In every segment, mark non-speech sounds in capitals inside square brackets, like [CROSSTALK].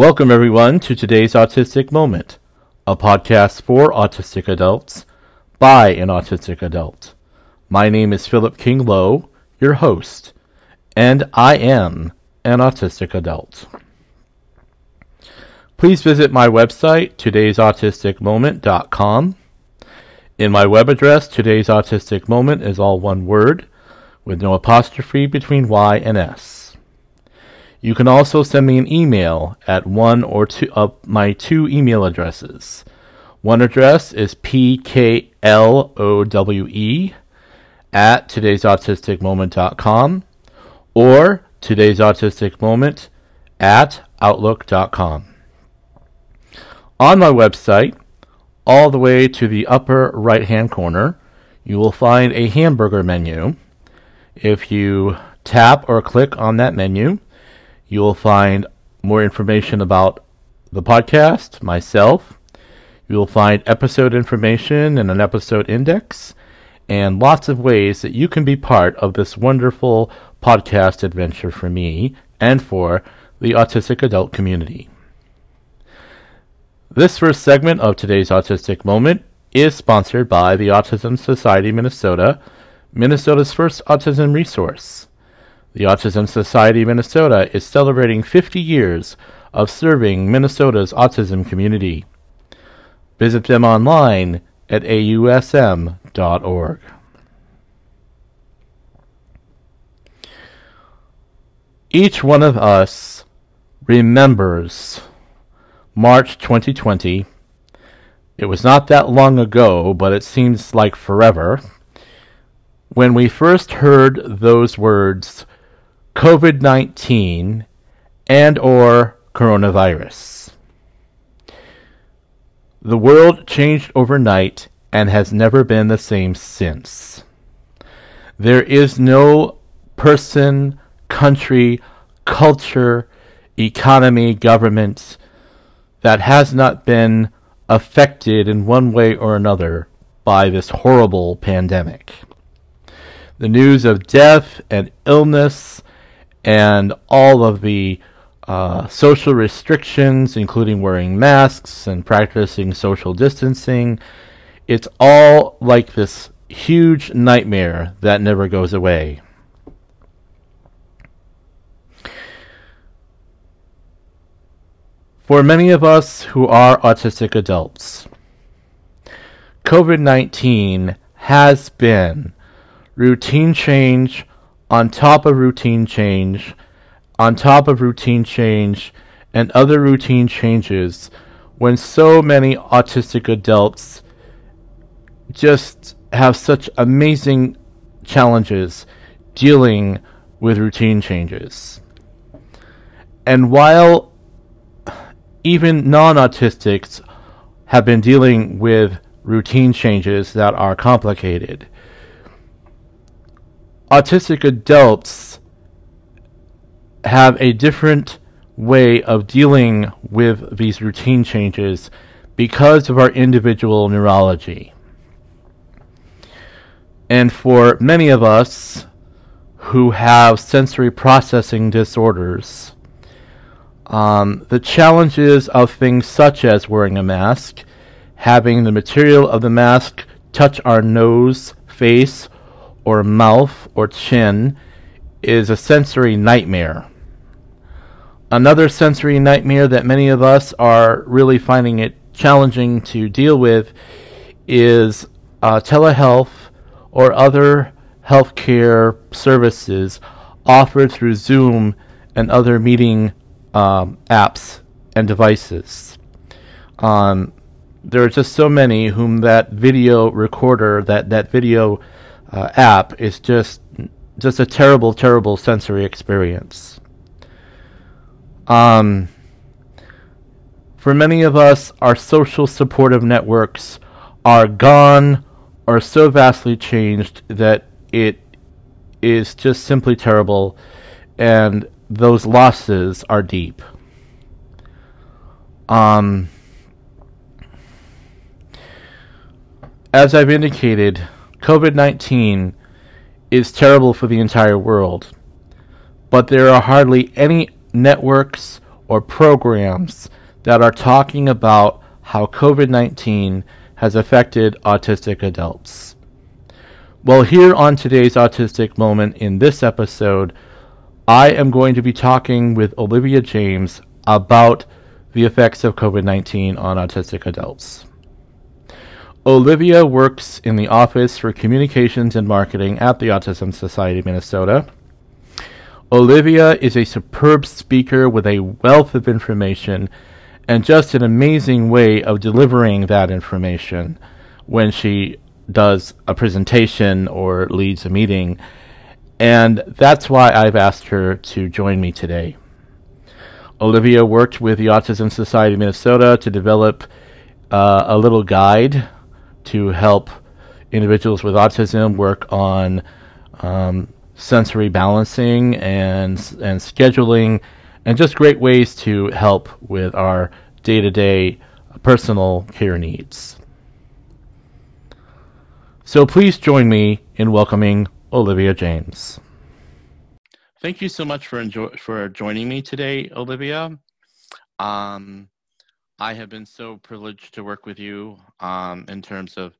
Welcome, everyone, to today's Autistic Moment, a podcast for autistic adults by an autistic adult. My name is Philip King Lowe, your host, and I am an autistic adult. Please visit my website, today'sautisticmoment.com. In my web address, today's autistic moment is all one word, with no apostrophe between Y and S. You can also send me an email at one or two of my two email addresses. One address is pklowe at today'sautisticmoment.com or today'sautisticmoment at outlook.com. On my website, all the way to the upper right hand corner, you will find a hamburger menu. If you tap or click on that menu, you will find more information about the podcast, myself. You will find episode information and an episode index, and lots of ways that you can be part of this wonderful podcast adventure for me and for the autistic adult community. This first segment of today's Autistic Moment is sponsored by the Autism Society Minnesota, Minnesota's first autism resource. The Autism Society Minnesota is celebrating 50 years of serving Minnesota's autism community. Visit them online at ausm.org. Each one of us remembers March 2020. It was not that long ago, but it seems like forever. When we first heard those words, COVID-19 and or coronavirus. The world changed overnight and has never been the same since. There is no person, country, culture, economy, government that has not been affected in one way or another by this horrible pandemic. The news of death and illness and all of the uh, social restrictions, including wearing masks and practicing social distancing, it's all like this huge nightmare that never goes away. For many of us who are autistic adults, COVID 19 has been routine change on top of routine change on top of routine change and other routine changes when so many autistic adults just have such amazing challenges dealing with routine changes. And while even non autistics have been dealing with routine changes that are complicated. Autistic adults have a different way of dealing with these routine changes because of our individual neurology. And for many of us who have sensory processing disorders, um, the challenges of things such as wearing a mask, having the material of the mask touch our nose, face, or mouth or chin is a sensory nightmare. Another sensory nightmare that many of us are really finding it challenging to deal with is uh, telehealth or other healthcare services offered through Zoom and other meeting um, apps and devices. Um, there are just so many whom that video recorder, that that video uh, app, is just just a terrible, terrible sensory experience. Um, for many of us, our social supportive networks are gone or so vastly changed that it is just simply terrible and those losses are deep. Um, as I've indicated, COVID 19 is terrible for the entire world, but there are hardly any networks or programs that are talking about how COVID 19 has affected autistic adults. Well, here on today's Autistic Moment in this episode, I am going to be talking with Olivia James about the effects of COVID 19 on autistic adults. Olivia works in the Office for Communications and Marketing at the Autism Society Minnesota. Olivia is a superb speaker with a wealth of information and just an amazing way of delivering that information when she does a presentation or leads a meeting. And that's why I've asked her to join me today. Olivia worked with the Autism Society Minnesota to develop uh, a little guide to help individuals with autism work on um, sensory balancing and and scheduling, and just great ways to help with our day-to-day personal care needs. So please join me in welcoming Olivia James. Thank you so much for enjoy- for joining me today, Olivia. Um, I have been so privileged to work with you um, in terms of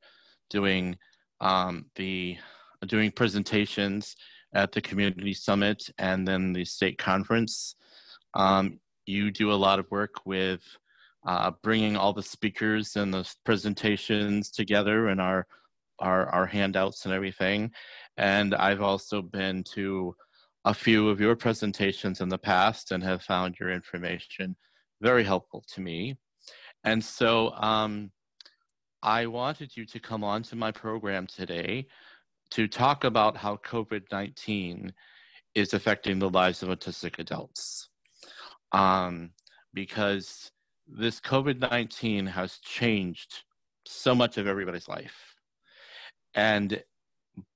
doing um, the doing presentations at the community summit and then the state conference. Um, you do a lot of work with uh, bringing all the speakers and the presentations together and our, our our handouts and everything. And I've also been to a few of your presentations in the past and have found your information very helpful to me. And so um, I wanted you to come on to my program today to talk about how COVID 19 is affecting the lives of autistic adults. Um, because this COVID 19 has changed so much of everybody's life. And,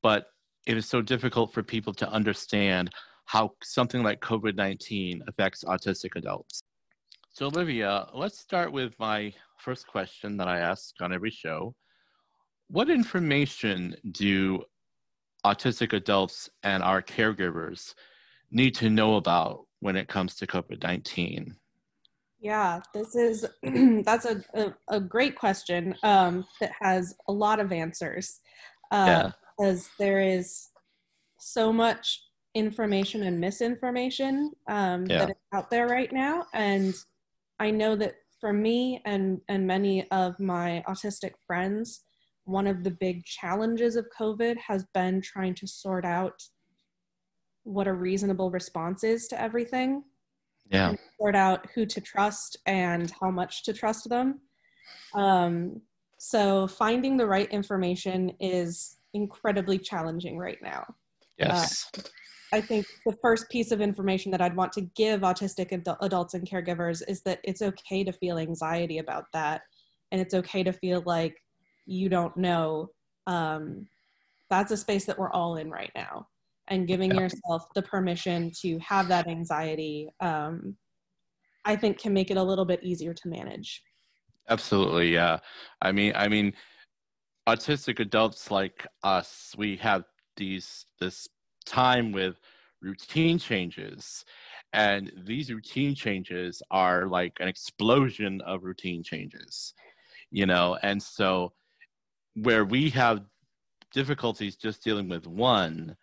but it is so difficult for people to understand how something like COVID 19 affects autistic adults. So, Olivia, let's start with my first question that I ask on every show. What information do autistic adults and our caregivers need to know about when it comes to COVID 19? Yeah, this is [CLEARS THROAT] that's a, a, a, great question um, that has a lot of answers. Uh, yeah. Because there is so much information and misinformation um, yeah. that is out there right now. And I know that for me and and many of my autistic friends, one of the big challenges of COVID has been trying to sort out what a reasonable response is to everything. Yeah. Sort out who to trust and how much to trust them. Um, so finding the right information is incredibly challenging right now. Yes. Uh, I think the first piece of information that I'd want to give autistic ad- adults and caregivers is that it's okay to feel anxiety about that. And it's okay to feel like you don't know. Um, that's a space that we're all in right now. And giving yeah. yourself the permission to have that anxiety, um, I think, can make it a little bit easier to manage. Absolutely, yeah. I mean, I mean, autistic adults like us, we have these this time with routine changes. And these routine changes are like an explosion of routine changes you know? And so where we have difficulties just dealing with one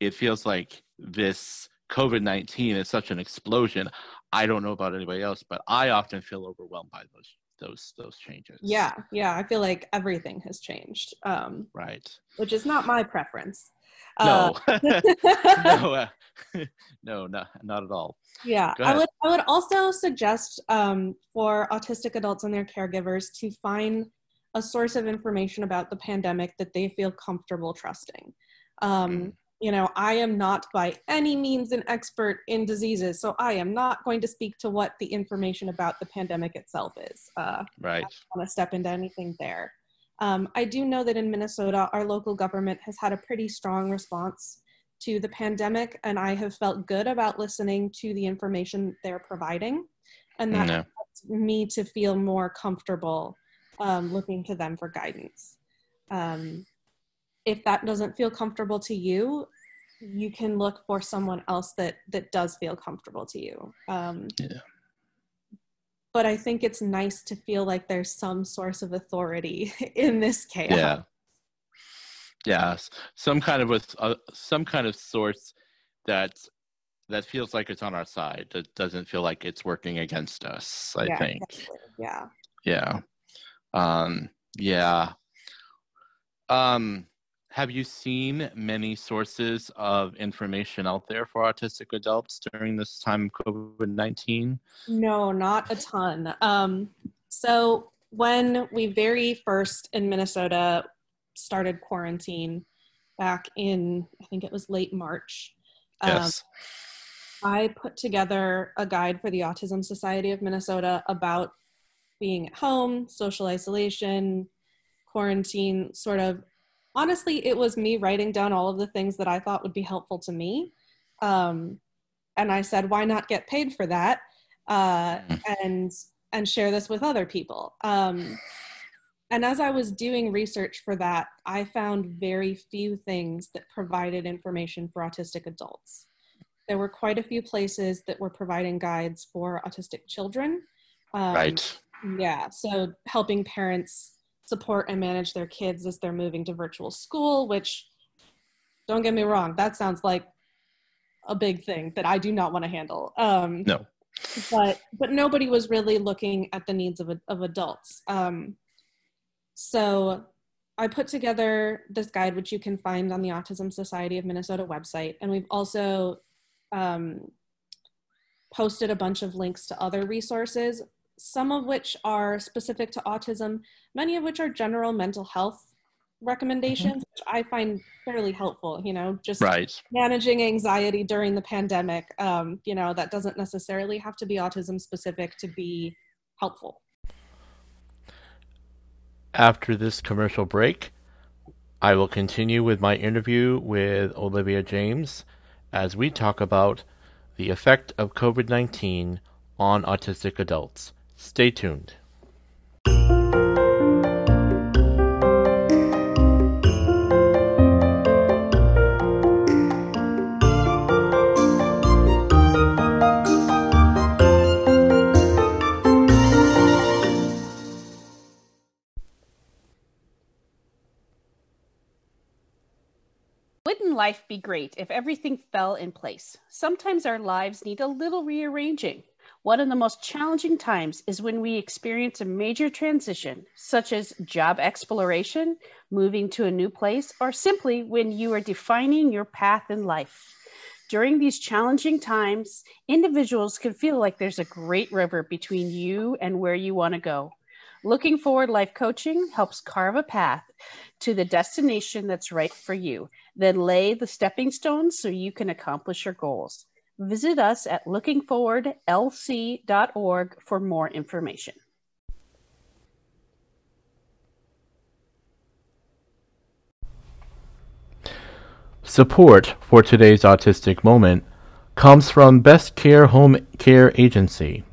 it feels like this covid-19 is such an explosion. I don't know about anybody else but i often feel overwhelmed by those those those changes. Yeah yeah i feel like everything has changed um right. which is not my preference uh, no, uh, [LAUGHS] [LAUGHS] no, [LAUGHS] not not at all. Yeah, I would I would also suggest um, for autistic adults and their caregivers to find a source of information about the pandemic that they feel comfortable trusting. Um, mm. You know, I am not by any means an expert in diseases, so I am not going to speak to what the information about the pandemic itself is. Uh, right. I don't want to step into anything there. Um, I do know that in Minnesota, our local government has had a pretty strong response to the pandemic, and I have felt good about listening to the information they're providing. And that no. helps me to feel more comfortable um, looking to them for guidance. Um, if that doesn't feel comfortable to you, you can look for someone else that that does feel comfortable to you. Um, yeah. But I think it's nice to feel like there's some source of authority [LAUGHS] in this chaos. Yeah. Yes, some kind of a, uh, some kind of source that that feels like it's on our side. That doesn't feel like it's working against us. I yeah, think. Exactly. Yeah. Yeah. Um, yeah. Um, have you seen many sources of information out there for autistic adults during this time of COVID 19? No, not a ton. Um, so, when we very first in Minnesota started quarantine back in, I think it was late March, um, yes. I put together a guide for the Autism Society of Minnesota about being at home, social isolation, quarantine, sort of. Honestly, it was me writing down all of the things that I thought would be helpful to me. Um, and I said, why not get paid for that uh, mm. and and share this with other people? Um, and as I was doing research for that, I found very few things that provided information for autistic adults. There were quite a few places that were providing guides for autistic children. Um, right. Yeah, so helping parents support and manage their kids as they're moving to virtual school, which, don't get me wrong, that sounds like a big thing that I do not want to handle. Um, no. But but nobody was really looking at the needs of of adults. Um, so I put together this guide, which you can find on the Autism Society of Minnesota website, and we've also um, posted a bunch of links to other resources some of which are specific to autism, many of which are general mental health recommendations, mm-hmm. which I find fairly helpful. You know, just right. managing anxiety during the pandemic. Um, you know, that doesn't necessarily have to be autism specific to be helpful. After this commercial break, I will continue with my interview with Olivia James as we talk about the effect of COVID 19 on autistic adults. Stay tuned. Wouldn't life be great if everything fell in place? Sometimes our lives need a little rearranging. One of the most challenging times is when we experience a major transition, such as job exploration, moving to a new place, or simply when you are defining your path in life. During these challenging times, individuals can feel like there's a great river between you and where you want to go. Looking Forward Life Coaching helps carve a path to the destination that's right for you, then lay the stepping stones so you can accomplish your goals. Visit us at lookingforwardlc.org for more information. Support for today's autistic moment comes from Best Care Home Care Agency.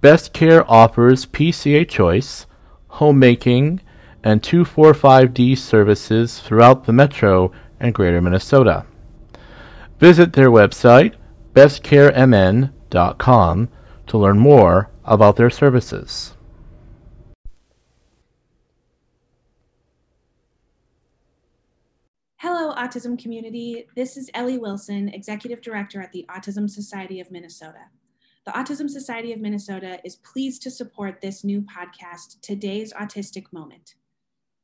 Best Care offers PCA choice, homemaking, and 245D services throughout the metro and greater Minnesota. Visit their website, bestcaremn.com, to learn more about their services. Hello, autism community. This is Ellie Wilson, Executive Director at the Autism Society of Minnesota. The Autism Society of Minnesota is pleased to support this new podcast, Today's Autistic Moment.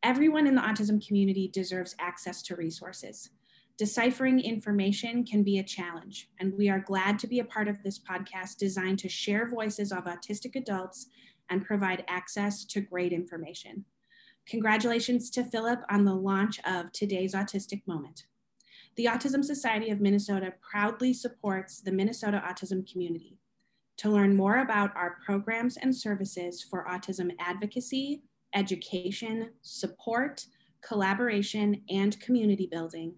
Everyone in the autism community deserves access to resources. Deciphering information can be a challenge, and we are glad to be a part of this podcast designed to share voices of autistic adults and provide access to great information. Congratulations to Philip on the launch of today's Autistic Moment. The Autism Society of Minnesota proudly supports the Minnesota autism community. To learn more about our programs and services for autism advocacy, education, support, collaboration, and community building,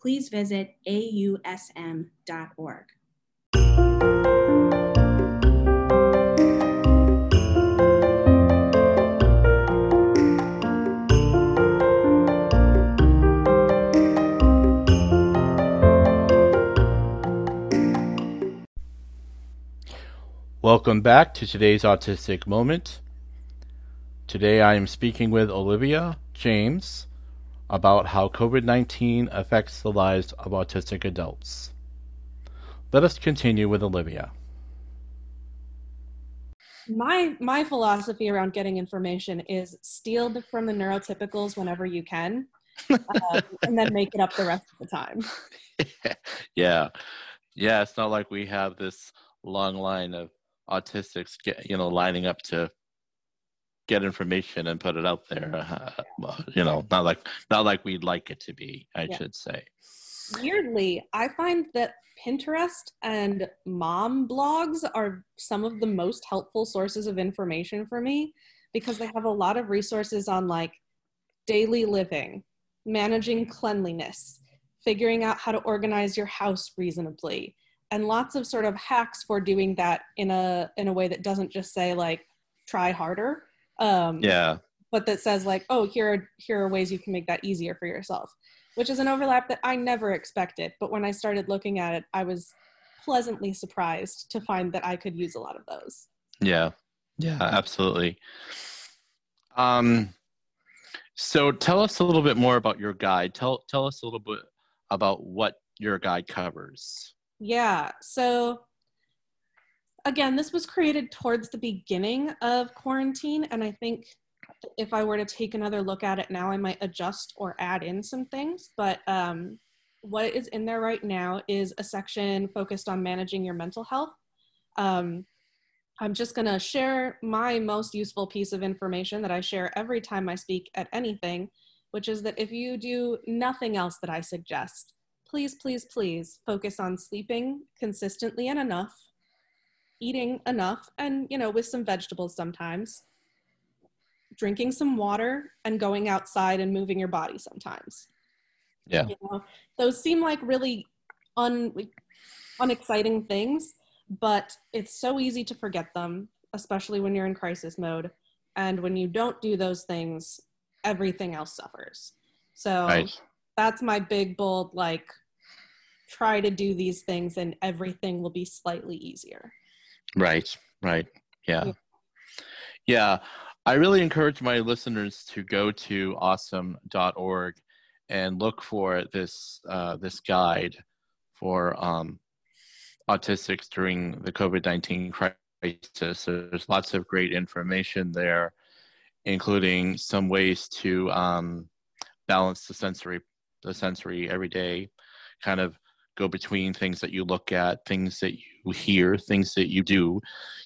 please visit ausm.org. Welcome back to today's Autistic Moment. Today I am speaking with Olivia James about how COVID 19 affects the lives of autistic adults. Let us continue with Olivia. My my philosophy around getting information is steal from the neurotypicals whenever you can, um, [LAUGHS] and then make it up the rest of the time. [LAUGHS] yeah, yeah. It's not like we have this long line of autistics, get, you know, lining up to get information and put it out there. Uh, you know, not like not like we'd like it to be. I yeah. should say. Weirdly, I find that Pinterest and mom blogs are some of the most helpful sources of information for me because they have a lot of resources on like daily living, managing cleanliness, figuring out how to organize your house reasonably, and lots of sort of hacks for doing that in a in a way that doesn't just say like try harder um, yeah. But that says like, oh, here are here are ways you can make that easier for yourself, which is an overlap that I never expected. But when I started looking at it, I was pleasantly surprised to find that I could use a lot of those. Yeah. Yeah, absolutely. Um, so tell us a little bit more about your guide. Tell tell us a little bit about what your guide covers. Yeah. So again, this was created towards the beginning of quarantine, and I think if I were to take another look at it now, I might adjust or add in some things. But um, what is in there right now is a section focused on managing your mental health. Um, I'm just going to share my most useful piece of information that I share every time I speak at anything, which is that if you do nothing else that I suggest, please, please, please focus on sleeping consistently and enough eating enough and you know with some vegetables sometimes. Drinking some water and going outside and moving your body sometimes. Yeah. You know, those seem like really un unexciting things but it's so easy to forget them especially when you're in crisis mode. And when you don't do those things everything else suffers. So right. that's my big bold like try to do these things and everything will be slightly easier Right, right. Yeah. yeah. Yeah. I really encourage my listeners to go to ausm.org and look for this uh, this guide for um, autistics during the COVID nineteen crisis. So There's lots of great information there, including some ways to um, balance the sensory the sensory every day, kind of go between things that you look at, things that you hear, things that you do,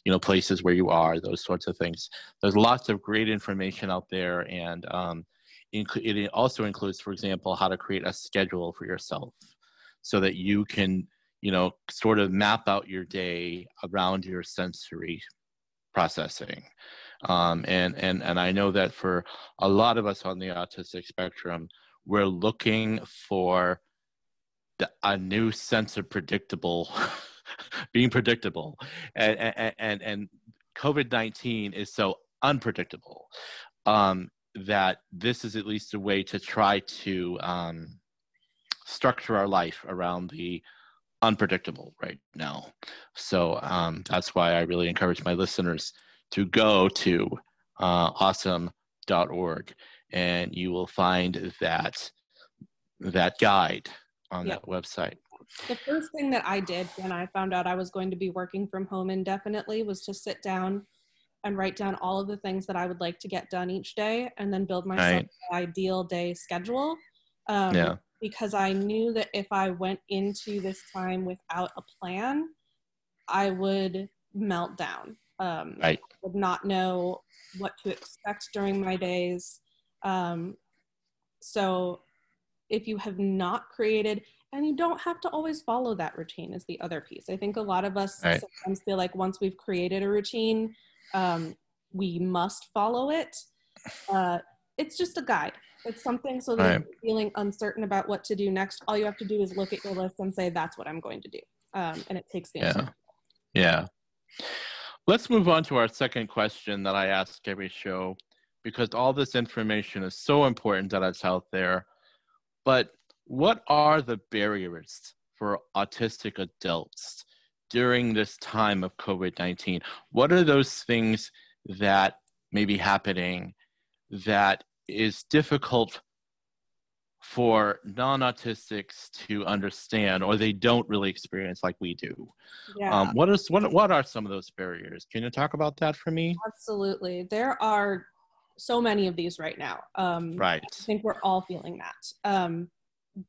you know, places where you are, those sorts of things. There's lots of great information out there, and um, it also includes, for example, how to create a schedule for yourself so that you can, you know, sort of map out your day around your sensory processing. Um, and and and I know that for a lot of us on the autistic spectrum, we're looking for a new sense of predictable [LAUGHS] being predictable. And and and, and covid-19 is so unpredictable um, that this is at least a way to try to um, structure our life around the unpredictable right now. So um, that's why i really encourage my listeners to go to uh, ausm.org and you will find that that guide on that website? The first thing that I did when I found out I was going to be working from home indefinitely was to sit down and write down all of the things that I would like to get done each day and then build myself right. an ideal day schedule. Um, yeah. Because I knew that if I went into this time without a plan, I would melt down. Um, right. I would not know what to expect during my days. Um, so if you have not created and you don't have to always follow that routine is the other piece. I think a lot of us right. sometimes feel like once we've created a routine um, we must follow it. Uh, it's just a guide. It's something so that right. you're feeling uncertain about what to do next all you have to do is look at your list and say that's what i'm going to do. Um, and it takes the yeah. yeah. Let's move on to our second question that i ask every show because all this information is so important that it's out there but what are the barriers for autistic adults during this time of COVID 19? What are those things that may be happening that is difficult for non-autistics to understand or they don't really experience like we do yeah. Um, what is what, what are some of those barriers can you talk about that for me absolutely there are so many of these right now. Um, right. I think we're all feeling that. Um,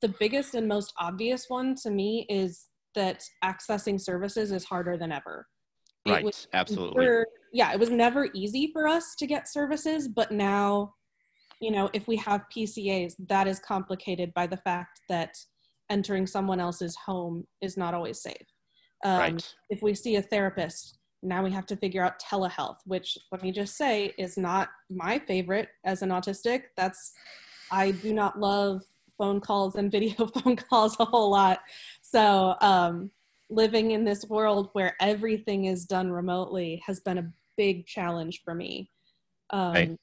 the biggest and most obvious one to me is that accessing services is harder than ever. Right. absolutely. never, yeah it was never easy for us to get services but now you know, if we have PCAs, that is complicated by the fact that entering someone else's home is not always safe. Um, right. If we see a therapist, now we have to figure out telehealth, which let me just say is not my favorite as an autistic. That's, I do not love phone calls and [LAUGHS] video phone calls a whole lot. So, um, living in this world where everything is done remotely has been a big challenge for me. Um, right.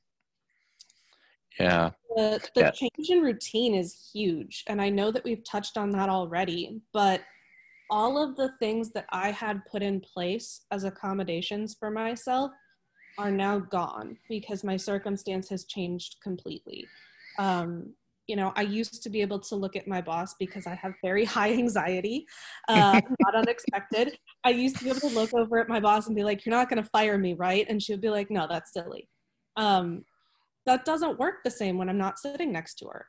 Yeah. The, the yeah. change in routine is huge. And I know that we've touched on that already, but all of the things that I had put in place as accommodations for myself are now gone because my circumstance has changed completely. Um, you know, I used to be able to look at my boss because I have very [LAUGHS] high anxiety, uh, [LAUGHS] not unexpected. I used to be able to look over at my boss and be like, "You're not going to fire me, right?" And she would be like, "No, that's silly." Um, that doesn't work the same when I'm not sitting next to her.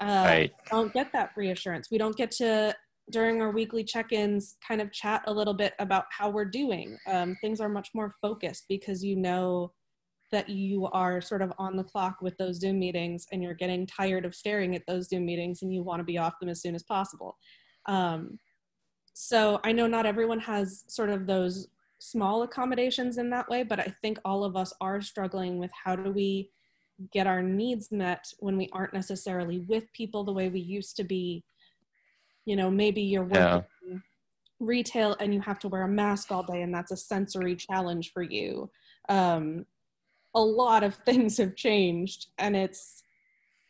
Uh, right. Don't get that reassurance. We don't get to during our weekly check-ins kind of chat a little bit about how we're doing. Um, things are much more focused because you know that you are sort of on the clock with those Zoom meetings and you're getting tired of staring at those Zoom meetings and you want to be off them as soon as possible. Um, so I know not everyone has sort of those small accommodations in that way, but I think all of us are struggling with how do we get our needs met when we aren't necessarily with people the way we used to be you know maybe you're working yeah. retail and you have to wear a mask all day and that's a sensory challenge for you um, a lot of [LAUGHS] things have changed and it's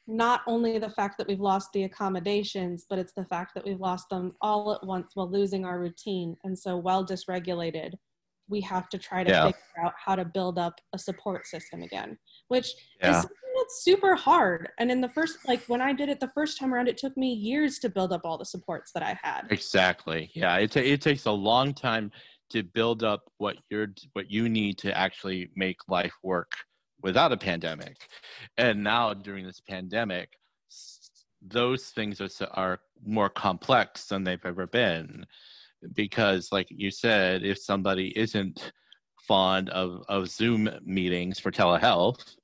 not only the fact that we've lost the accommodations but it's the fact that we've lost them all at once while losing our routine and so well dysregulated we have to try to yeah. figure out how to build up a support system again, which yeah. is super hard. And in the first, like when I did it the first time around, it took me years to build up all the supports that I had. Exactly. Yeah. It, t- it takes a long time to build up what you're, what you need to actually make life work without a pandemic. And now during this pandemic, those things are, are more complex than they've ever been because like you said if somebody isn't fond of, of zoom meetings for telehealth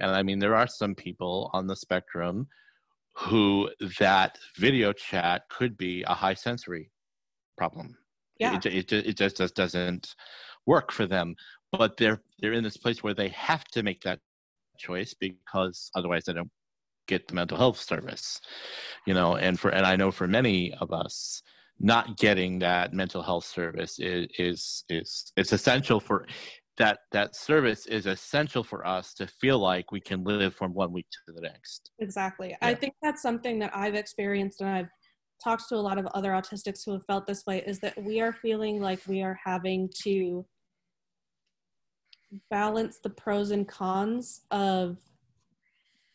and i mean there are some people on the spectrum who that video chat could be a high sensory problem yeah. it, it, it just, just doesn't work for them but they're they're in this place where they have to make that choice because otherwise they don't get the mental health service you know and for and i know for many of us not getting that mental health service is is is it's essential for that that service is essential for us to feel like we can live from one week to the next exactly yeah. i think that's something that i've experienced and i've talked to a lot of other autistics who have felt this way is that we are feeling like we are having to balance the pros and cons of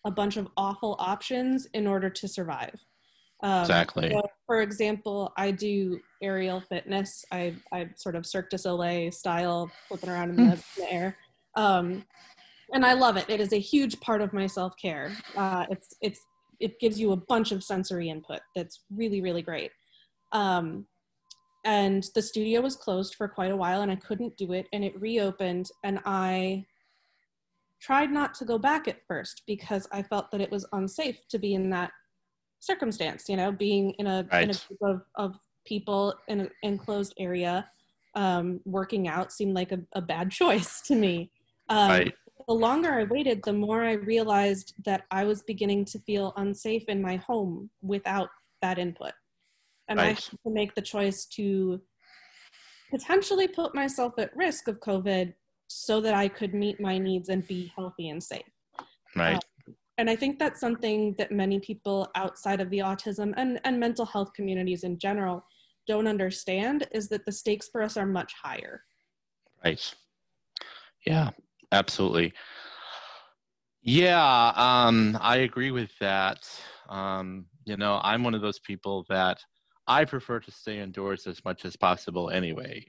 a bunch of awful options in order to survive um, exactly. So for example, I do aerial fitness. I I sort of Cirque du Soleil style, flipping around in the, in the air, um, and I love it. It is a huge part of my self care. Uh, it's it's it gives you a bunch of sensory input that's really really great. Um, and the studio was closed for quite a while, and I couldn't do it. And it reopened, and I tried not to go back at first because I felt that it was unsafe to be in that circumstance you know being in a, right. in a group of, of people in an enclosed area um, working out seemed like a, a, bad [LAUGHS] choice to me um, right. the longer i waited the more i realized that i was beginning to feel unsafe in my home without that input and right. i had to make the choice to potentially put myself at risk of covid so that i could meet my needs and be healthy and safe right um, and I think that's something that many people outside of the autism and, and mental health communities in general don't understand is that the stakes for us are much higher. Right. Yeah, absolutely. Yeah, um, I agree with that. Um, you know, I'm one of those people that I prefer to stay indoors as much as possible anyway.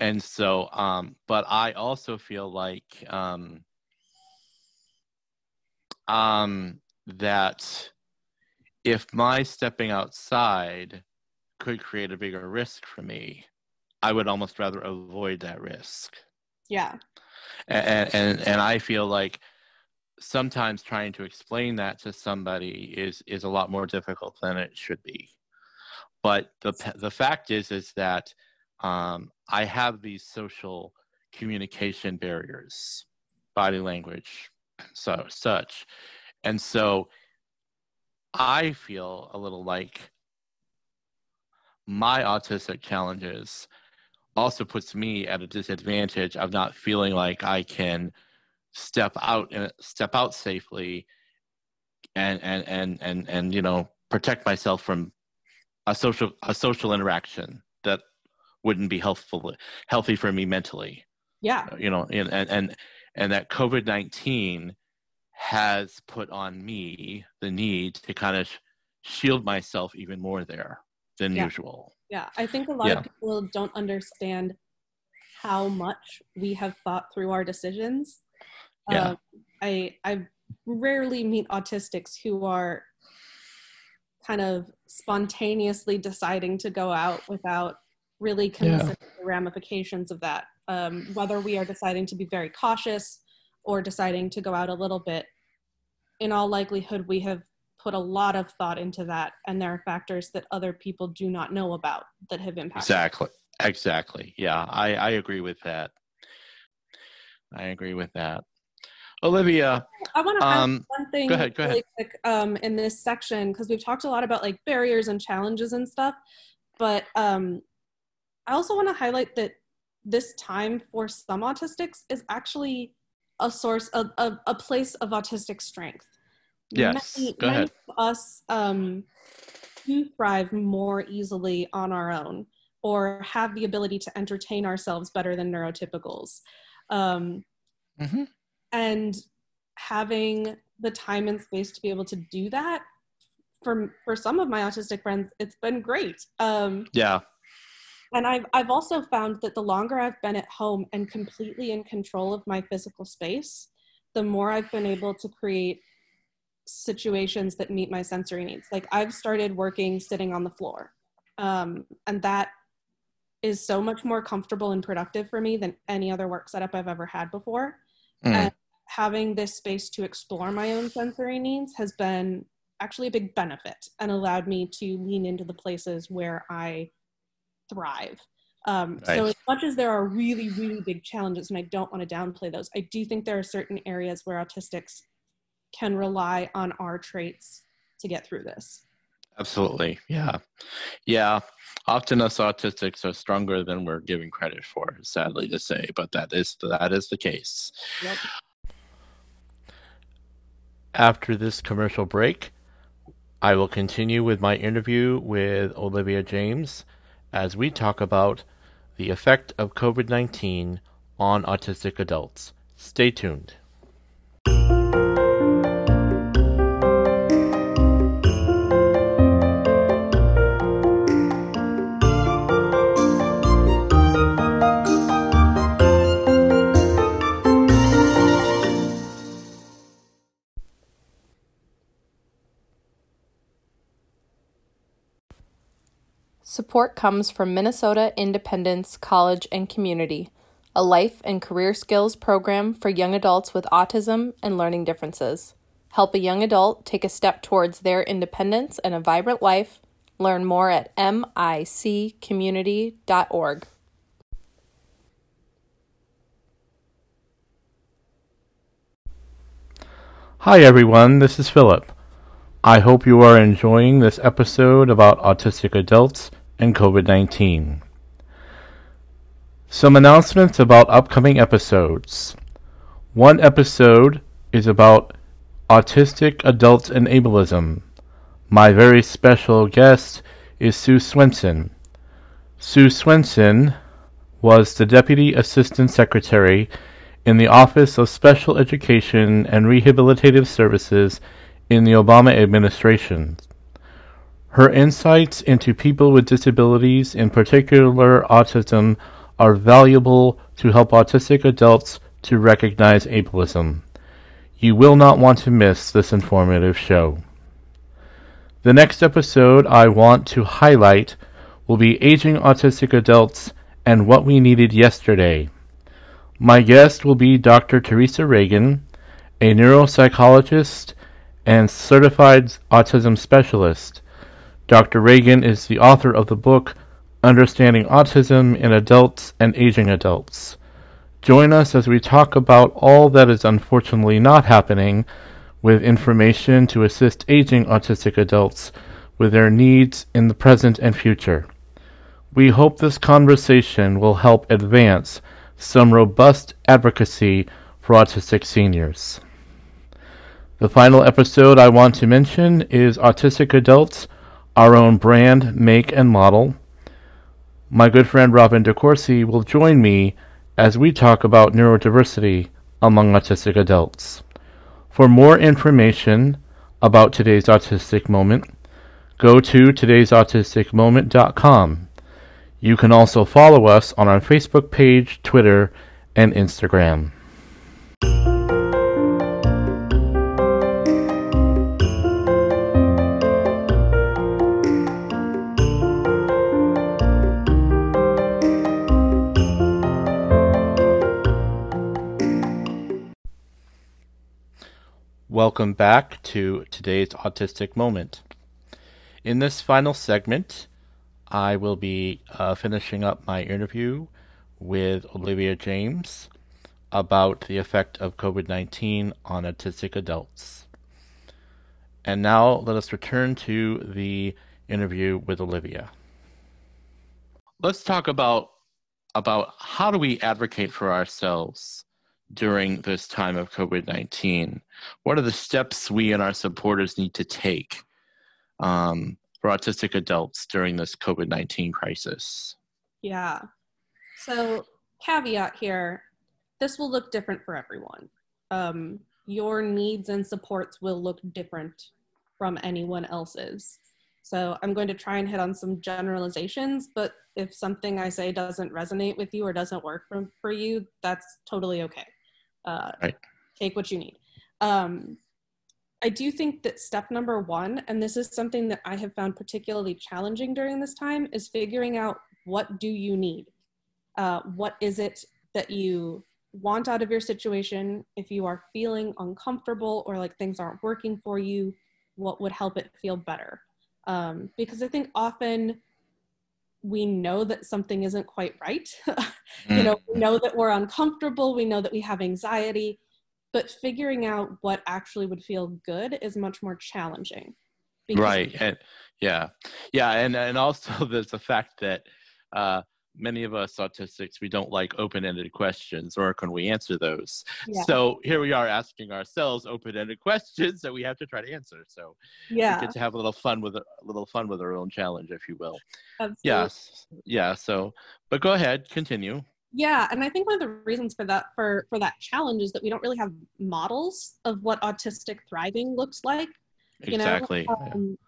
And so, um, but I also feel like um, um, that if my stepping outside could create a bigger risk for me, I would almost rather avoid that risk. Yeah. And and and I feel like sometimes trying to explain that to somebody is is a lot more difficult than it should be. But the the fact is is that um, I have these social communication barriers, body language, so such, and so I feel a little like my autistic challenges also puts me at a disadvantage of not feeling like I can step out and step out safely and and and and and you know protect myself from a social a social interaction that wouldn't be helpful healthy for me mentally. Yeah. You know and and and that covid-19 has put on me the need to kind of shield myself even more there than yeah. usual. Yeah, I think a lot yeah. of people don't understand how much we have thought through our decisions. Yeah. Um, I I rarely meet autistics who are kind of spontaneously deciding to go out without really considering yeah. the ramifications of that. Um, whether we are deciding to be very cautious or deciding to go out a little bit, in all likelihood, we have put a lot of thought into that, and there are factors that other people do not know about that have impacted. Exactly. Exactly. Yeah, I, I agree with that. I agree with that. Olivia, I want to um, one thing go ahead, go really ahead. quick um, in this section because we've talked a lot about like barriers and challenges and stuff, but um, I also want to highlight that this time for some autistics is actually a source of a, a place of autistic strength. Yes, many, go ahead. of us um, do thrive more easily on our own or have the ability to entertain ourselves better than neurotypicals. Um, mm-hmm. And having the time and space to be able to do that for for some of my autistic friends, it's been great. Um, yeah, and I've I've also found that the longer I've been at home and completely in control of my physical space, the more I've been able to create situations that meet my sensory needs. Like I've started working sitting on the floor, um, and that is so much more comfortable and productive for me than any other work setup I've ever had before. Mm. And having this space to explore my own sensory needs has been actually a big benefit and allowed me to lean into the places where I thrive. Um, nice. So, as much as there are really, really big challenges, and I don't want to downplay those, I do think there are certain areas where autistics can rely on our traits to get through this. Absolutely. Yeah. Yeah. Often us autistics are stronger than we're giving credit for, sadly to say, but that is that is the case. Yep. After this commercial break, I will continue with my interview with Olivia James as we talk about the effect of COVID 19 on autistic adults. Stay tuned. Support comes from Minnesota Independence College and Community, a life and career skills program for young adults with autism and learning differences. Help a young adult take a step towards their independence and a vibrant life. Learn more at miccommunity.org. Hi everyone, this is Philip. I hope you are enjoying this episode about autistic adults and COVID 19. Some announcements about upcoming episodes. One episode is about autistic adults and ableism. My very special guest is Sue Swenson. Sue Swenson was the Deputy Assistant Secretary in the Office of Special Education and Rehabilitative Services in the Obama administration. Her insights into people with disabilities, in particular autism, are valuable to help autistic adults to recognize ableism. You will not want to miss this informative show. The next episode I want to highlight will be Aging Autistic Adults and What We Needed Yesterday. My guest will be Dr. Teresa Regan, a neuropsychologist and certified autism specialist. Dr. Regan is the author of the book Understanding Autism in Adults and Aging Adults. Join us as we talk about all that is unfortunately not happening with information to assist aging autistic adults with their needs in the present and future. We hope this conversation will help advance some robust advocacy for autistic seniors. The final episode I want to mention is Autistic Adults, Our Own Brand, Make, and Model. My good friend Robin DeCourcy will join me as we talk about neurodiversity among autistic adults. For more information about today's autistic moment, go to today'sautisticmoment.com. You can also follow us on our Facebook page, Twitter, and Instagram. Welcome back to today's Autistic Moment. In this final segment, I will be uh, finishing up my interview with Olivia James about the effect of COVID 19 on autistic adults. And now let us return to the interview with Olivia. Let's talk about about how do we advocate for ourselves during this time of COVID 19? What are the steps we and our supporters need to take um, for autistic adults during this COVID 19 crisis? Yeah. So, caveat here this will look different for everyone. Um, your needs and supports will look different from anyone else's. So, I'm going to try and hit on some generalizations, but if something I say doesn't resonate with you or doesn't work for, for you, that's totally okay. Uh, right. Take what you need. Um, I do think that step number one, and this is something that I have found particularly challenging during this time, is figuring out what do you need? Uh, what is it that you want out of your situation? If you are feeling uncomfortable or like things aren't working for you, what would help it feel better? Um, because I think often we know that something isn't quite right. [LAUGHS] you know, we know that we're uncomfortable, we know that we have anxiety, but figuring out what actually would feel good is much more challenging right and yeah yeah and and also [LAUGHS] there's the fact that uh many of us autistics we don't like open-ended questions or can we answer those. Yeah. so here we are asking ourselves open-ended questions that we have to try to answer. So yeah. we get to have a little fun with a, little fun with our own challenge if you will. Absolutely. yes. Yeah so but go ahead continue. Yeah and i think one of the reasons for that for for that challenge is that we don't really have models of what autistic thriving looks like you exactly. Know um,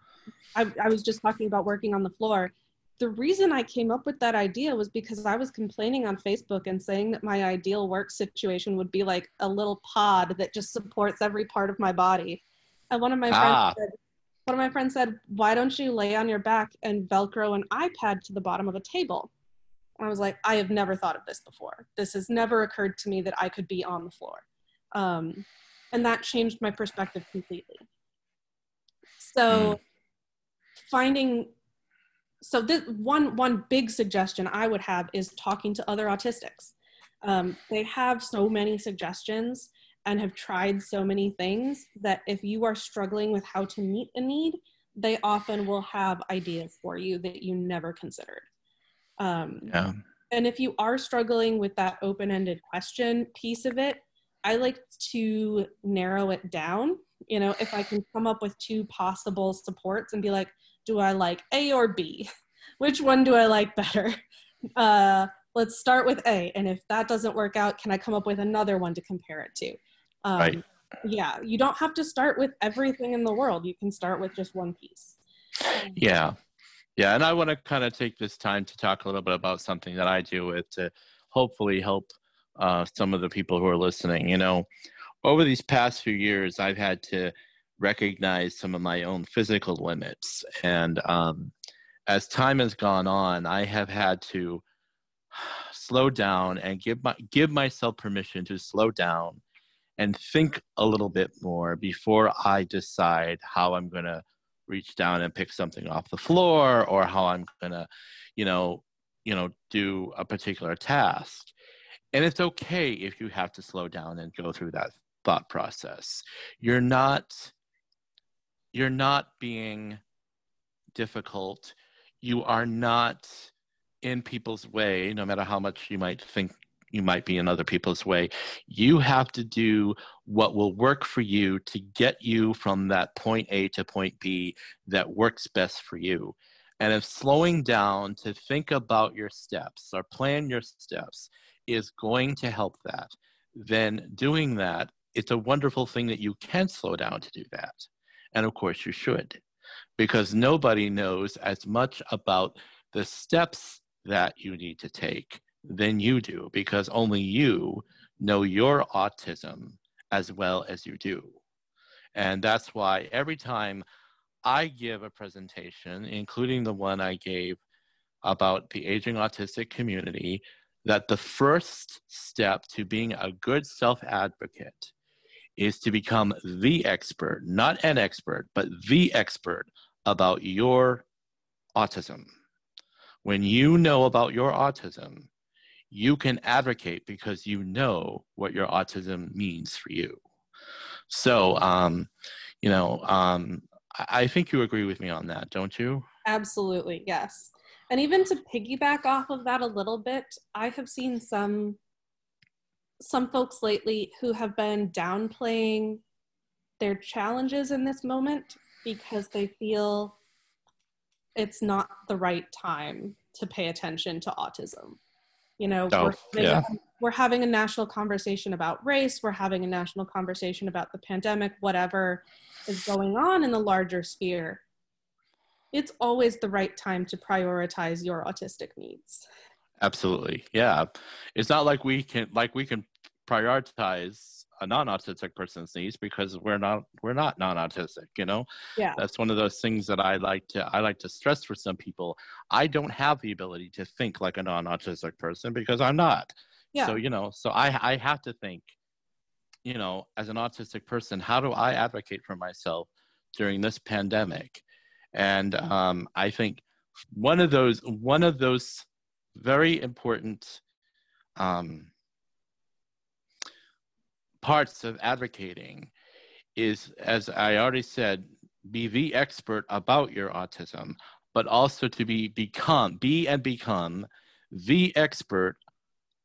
I, I was just talking about working on the floor the reason i came up with that idea was because i was complaining on facebook and saying that my ideal work situation would be like a little pod that just supports every part of my body and one of my ah. friends said one of my friends said why don't you lay on your back and velcro an ipad to the bottom of a table I was like, I have never thought of this before. This has never occurred to me that I could be on the floor. Um, and that changed my perspective completely. So mm. finding so this one one big suggestion I would have is talking to other autistics. Um, they have so many suggestions and have tried so many things that if you are struggling with how to meet a need, they often will have ideas for you that you never considered. Um, yeah. And if you are struggling with that open ended question piece of it, I like to narrow it down. You know, if I can come up with two possible supports and be like, do I like A or B? [LAUGHS] which one do I like better? [LAUGHS] Uh, let's start with A. And if that doesn't work out, can I come up with another one to compare it to? Um, right. Yeah, you don't have to start with everything in the world. You can start with just one piece. Yeah. Yeah. And I want to kind of take this time to talk a little bit about something that I do with to hopefully help uh, some of the people who are listening. You know, over these past few years, I've had to recognize some of my own physical limits. And um, as time has gone on, I have had to slow down and give my give myself permission to slow down and think a little bit more before I decide how I'm going to reach down and pick something off the floor or how I'm going to, you know, you know, do a particular task. And it's okay if you have to slow down and go through that thought process. You're not you're not being difficult. You are not in people's way, no matter how much you might think you might be in other people's way. You have to do what will work for you to get you from that point A to point B that works best for you. And if slowing down to think about your steps or plan your steps is going to help that, then doing that, it's a wonderful thing that you can slow down to do that. And of course, you should, because nobody knows as much about the steps that you need to take than you do, because only you know your autism as well as you do. And that's why every time I give a presentation, including the one I gave about the aging autistic community, that the first step to being a good self advocate is to become the expert, not an expert, but the expert about your autism. When you know about your autism, you can advocate because you know what your autism means for you. So, um, you know, um, I think you agree with me on that, don't you? Absolutely, yes. And even to piggyback off of that a little bit, I have seen some some folks lately who have been downplaying their challenges in this moment because they feel it's not the right time to pay attention to autism. You know, oh, we're, yeah. we're having a national conversation about race, we're having a national conversation about the pandemic, whatever is going on in the larger sphere. It's always the right time to prioritize your autistic needs. Absolutely. Yeah. It's not like we can like we can prioritize a non-autistic person's needs because we're not we're not non-autistic you know yeah that's one of those things that i like to i like to stress for some people i don't have the ability to think like a non-autistic person because i'm not yeah. so you know so i i have to think you know as an autistic person how do i advocate for myself during this pandemic and um, i think one of those one of those very important um, parts of advocating is, as I already said, be the expert about your autism, but also to be become, be and become the expert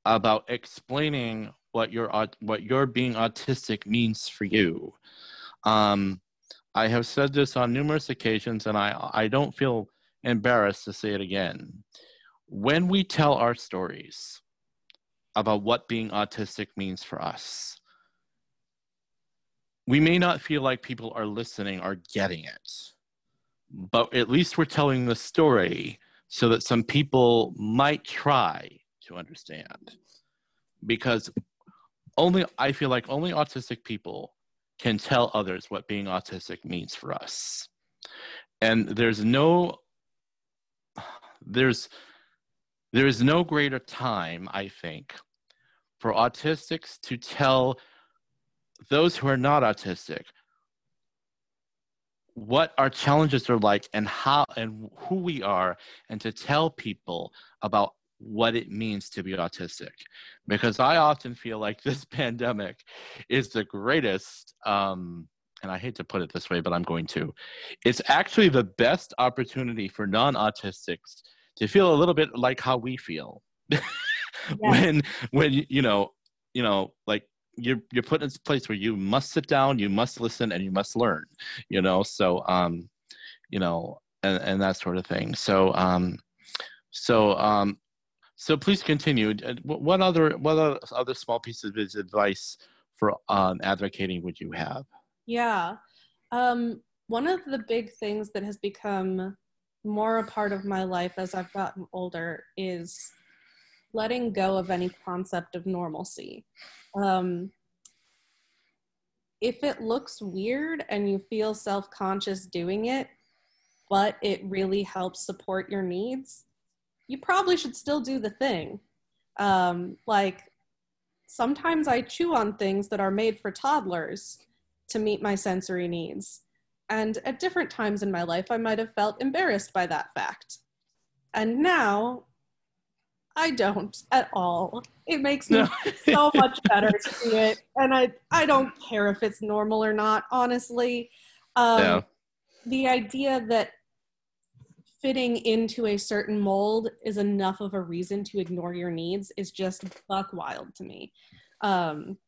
about explaining what your what your being autistic means for you. Um, I have said this on numerous occasions, and I I don't feel embarrassed to say it again when we tell our stories about what being autistic means for us, we may not feel like people are listening or getting it, but at least we're telling the story so that some people might try to understand. Because only, I feel like only autistic people can tell others what being autistic means for us. And there's no, there's, there is no greater time, I think, for autistics to tell those who are not autistic what our challenges are like and how and who we are and to tell people about what it means to be autistic. Because i often feel like [LAUGHS] this pandemic is the greatest um, and i hate to put it this way but i'm going to. It's actually the best opportunity for non-autistics to feel a little bit like how we feel [LAUGHS] yeah. when when you know you know like you're you're put in a place where you must sit down you must listen and you must learn you know so um you know and, and that sort of thing so um So, um, so please continue. What other what other small pieces of advice for um, advocating would you have? Yeah, um, one of the big things that has become more a part of my life as I've gotten older is letting go of any concept of normalcy. Um, if it looks weird and you feel self conscious doing it, but it really helps support your needs, you probably should still do the thing. Um, like sometimes I chew on things that are made for toddlers to meet my sensory needs. And at different times in my life, I might have felt embarrassed by that fact. And now I don't at all. It makes me no. so much better to do it. And I, I don't care if it's normal or not, honestly. Um. The idea that fitting into a certain mold is enough of a reason to ignore your needs is just buck wild to me. Um,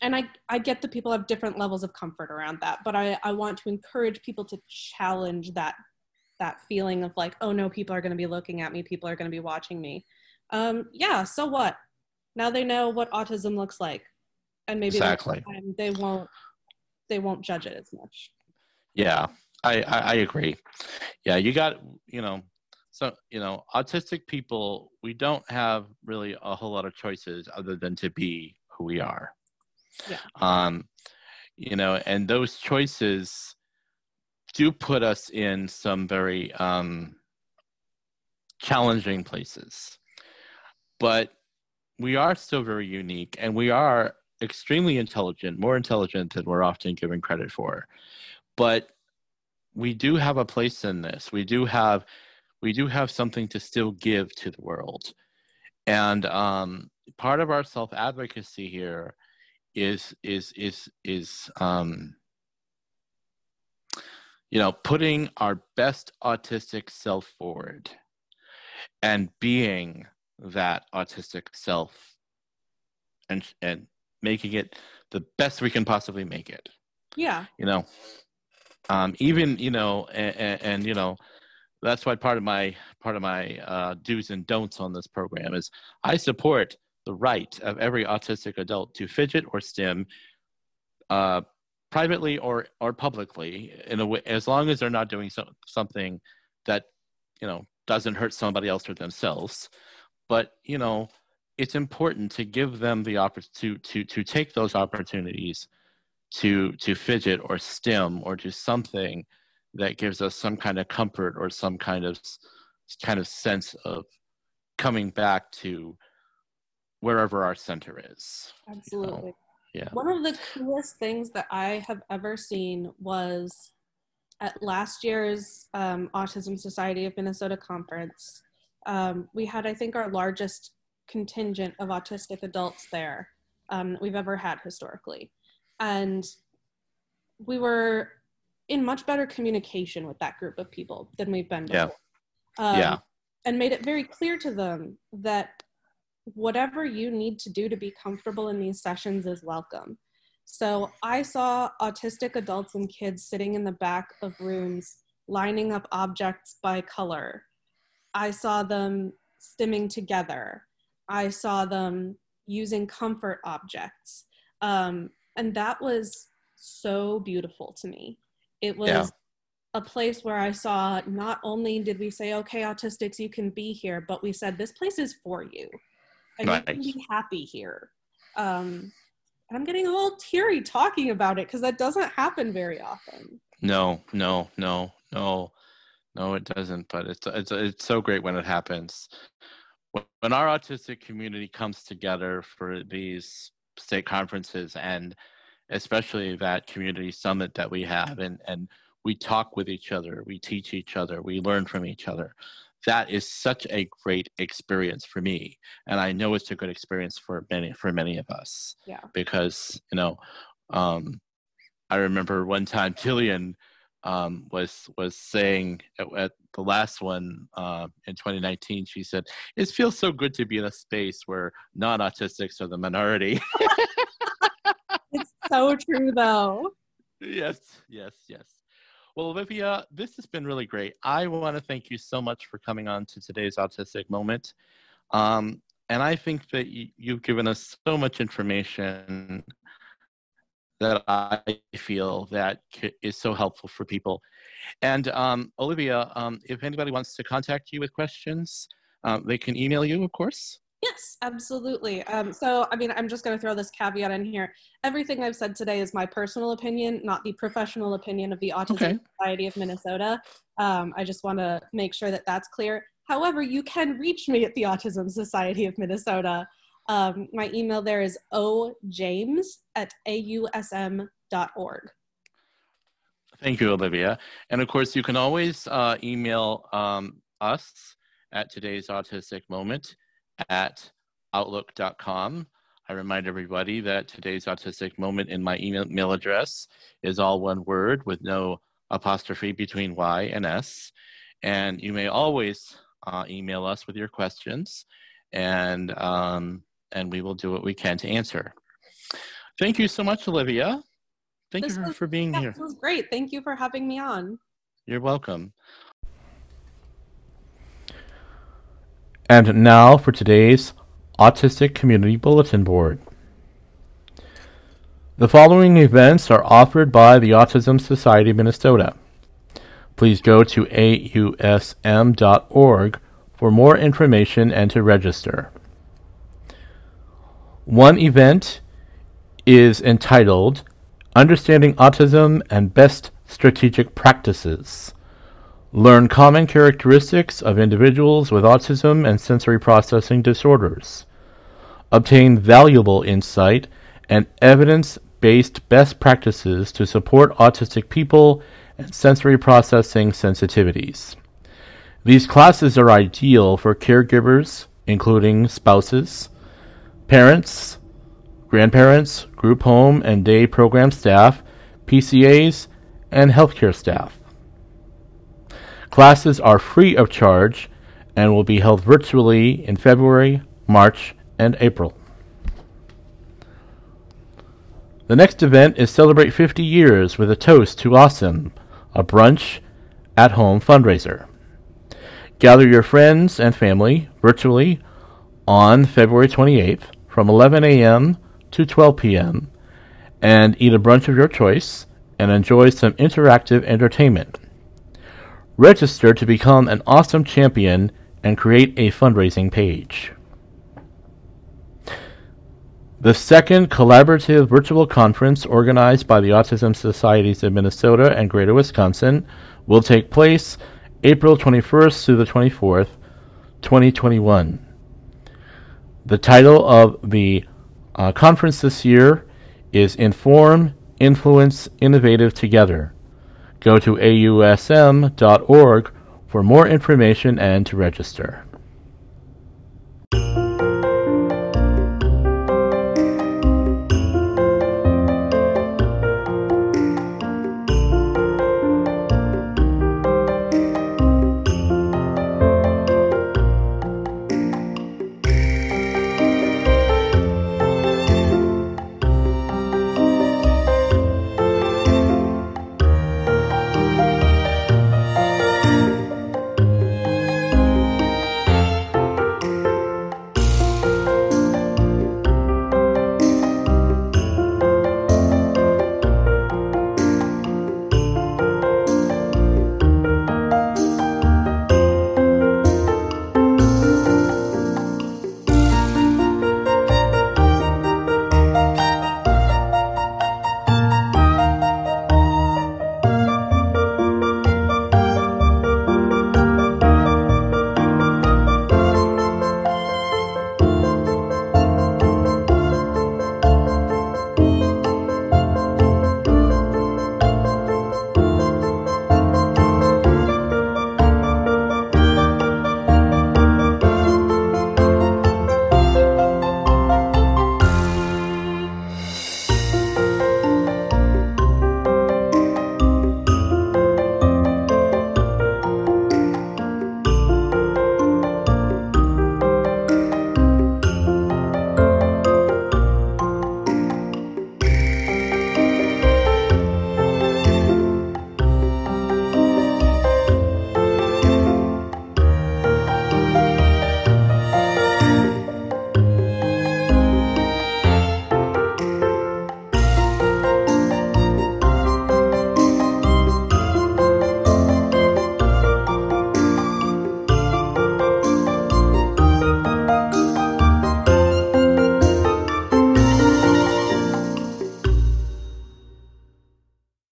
and I, I get that people have different levels of comfort around that, but I, I want to encourage people to challenge that that feeling of like, oh no, people are going to be looking at me, people are going to be watching me. Um, yeah, so what? Now they know what autism looks like, and maybe exactly. they won't they won't judge it as much. Yeah, I, I, I agree. Yeah, you got you know, so you know, autistic people we don't have really a whole lot of choices other than to be who we are. Yeah. Um, you know, and those choices do put us in some very um, challenging places, but we are still very unique, and we are extremely intelligent, more intelligent than we're often given credit for. But we do have a place in this. We do have we do have something to still give to the world. And um, part of our self advocacy here is is is is um, you know putting our best autistic self forward and being that autistic self and and making it the best we can possibly make it. Yeah. You know, um, even you know and, and, and, you know that's why part of my part of my uh, do's and don'ts on this program is i support the right of every autistic adult to fidget or stim uh, privately or or publicly in a way as long as they're not doing so, something that you know doesn't hurt somebody else or themselves. But you know it's important to give them the opportunity to, to to take those opportunities to to fidget or stim or do something that gives us some kind of comfort or some kind of kind of sense of coming back to wherever our center is absolutely you know? yeah one of the coolest things that i have ever seen was at last year's um, autism society of minnesota conference um, we had i think our largest contingent of autistic adults there um, we've ever had historically and we were in much better communication with that group of people than we've been before. Yeah. Um, yeah. And made it very clear to them that whatever you need to do to be comfortable in these sessions is welcome. So I saw autistic adults and kids sitting in the back of rooms lining up objects by color. I saw them stimming together. I saw them using comfort objects. Um, and that was so beautiful to me it was yeah. a place where i saw not only did we say okay autistics you can be here but we said this place is for you and nice. you can be happy here. Um, i'm getting a little teary talking about it because that doesn't happen very often. No no no no no it doesn't but it's it's it's so great when it happens. When our autistic community comes together for these state conferences and especially that community summit that we have and and we talk with each other we teach each other we learn from each other that is such a great experience for me and i know it's a good experience for many for many of us yeah because you know um i remember one time Jillian um, was was saying at, at the last one uh, in 2019. She said, "It feels so good to be in a space where non-autistics are the minority." [LAUGHS] it's so true, though. [LAUGHS] Yes, yes, yes. Well, Olivia, this has been really great. I want to thank you so much for coming on to today's Autistic Moment. Um, and I think that you've given us so much information that I feel that is so helpful for people. And um, Olivia, um, if anybody wants to contact you with questions, um, they can email you, of course. Yes, absolutely. Um, so, I mean, I'm just going to throw this caveat in here. Everything I've said today is my personal opinion, not the professional opinion of the Autism okay. Society of Minnesota. Um, I just want to make sure that that's clear. However, you can reach me at the Autism Society of Minnesota. Um, my email there is ojames at ausm.org. Thank you, Olivia. And of course, you can always uh, email um, us at today's autistic moment at outlook.com. I remind everybody that today's autistic moment in my email address is all one word with no apostrophe between Y and S. And you may always uh, email us with your questions, and um, and we will do what we can to answer. Thank you so much, Olivia. Thank this you for, was, for being yeah, here. This was great. Thank you for having me on. You're welcome. And now for today's Autistic Community Bulletin Board. The following events are offered by the Autism Society of Minnesota. Please go to ausm.org for more information and to register. One event is entitled Understanding Autism and Best Strategic Practices. Learn common characteristics of individuals with autism and sensory processing disorders. Obtain valuable insight and evidence based best practices to support autistic people and sensory processing sensitivities. These classes are ideal for caregivers, including spouses, parents, grandparents, group home and day program staff, PCAs, and healthcare staff. Classes are free of charge and will be held virtually in February, March, and April. The next event is Celebrate 50 Years with a Toast to Awesome, a brunch at home fundraiser. Gather your friends and family virtually on February 28th from 11 a.m. to 12 p.m. and eat a brunch of your choice and enjoy some interactive entertainment. Register to become an awesome champion and create a fundraising page. The second collaborative virtual conference organized by the Autism Societies of Minnesota and Greater Wisconsin will take place April 21st through the 24th, 2021. The title of the uh, conference this year is Inform, Influence, Innovative Together. Go to ausm.org for more information and to register.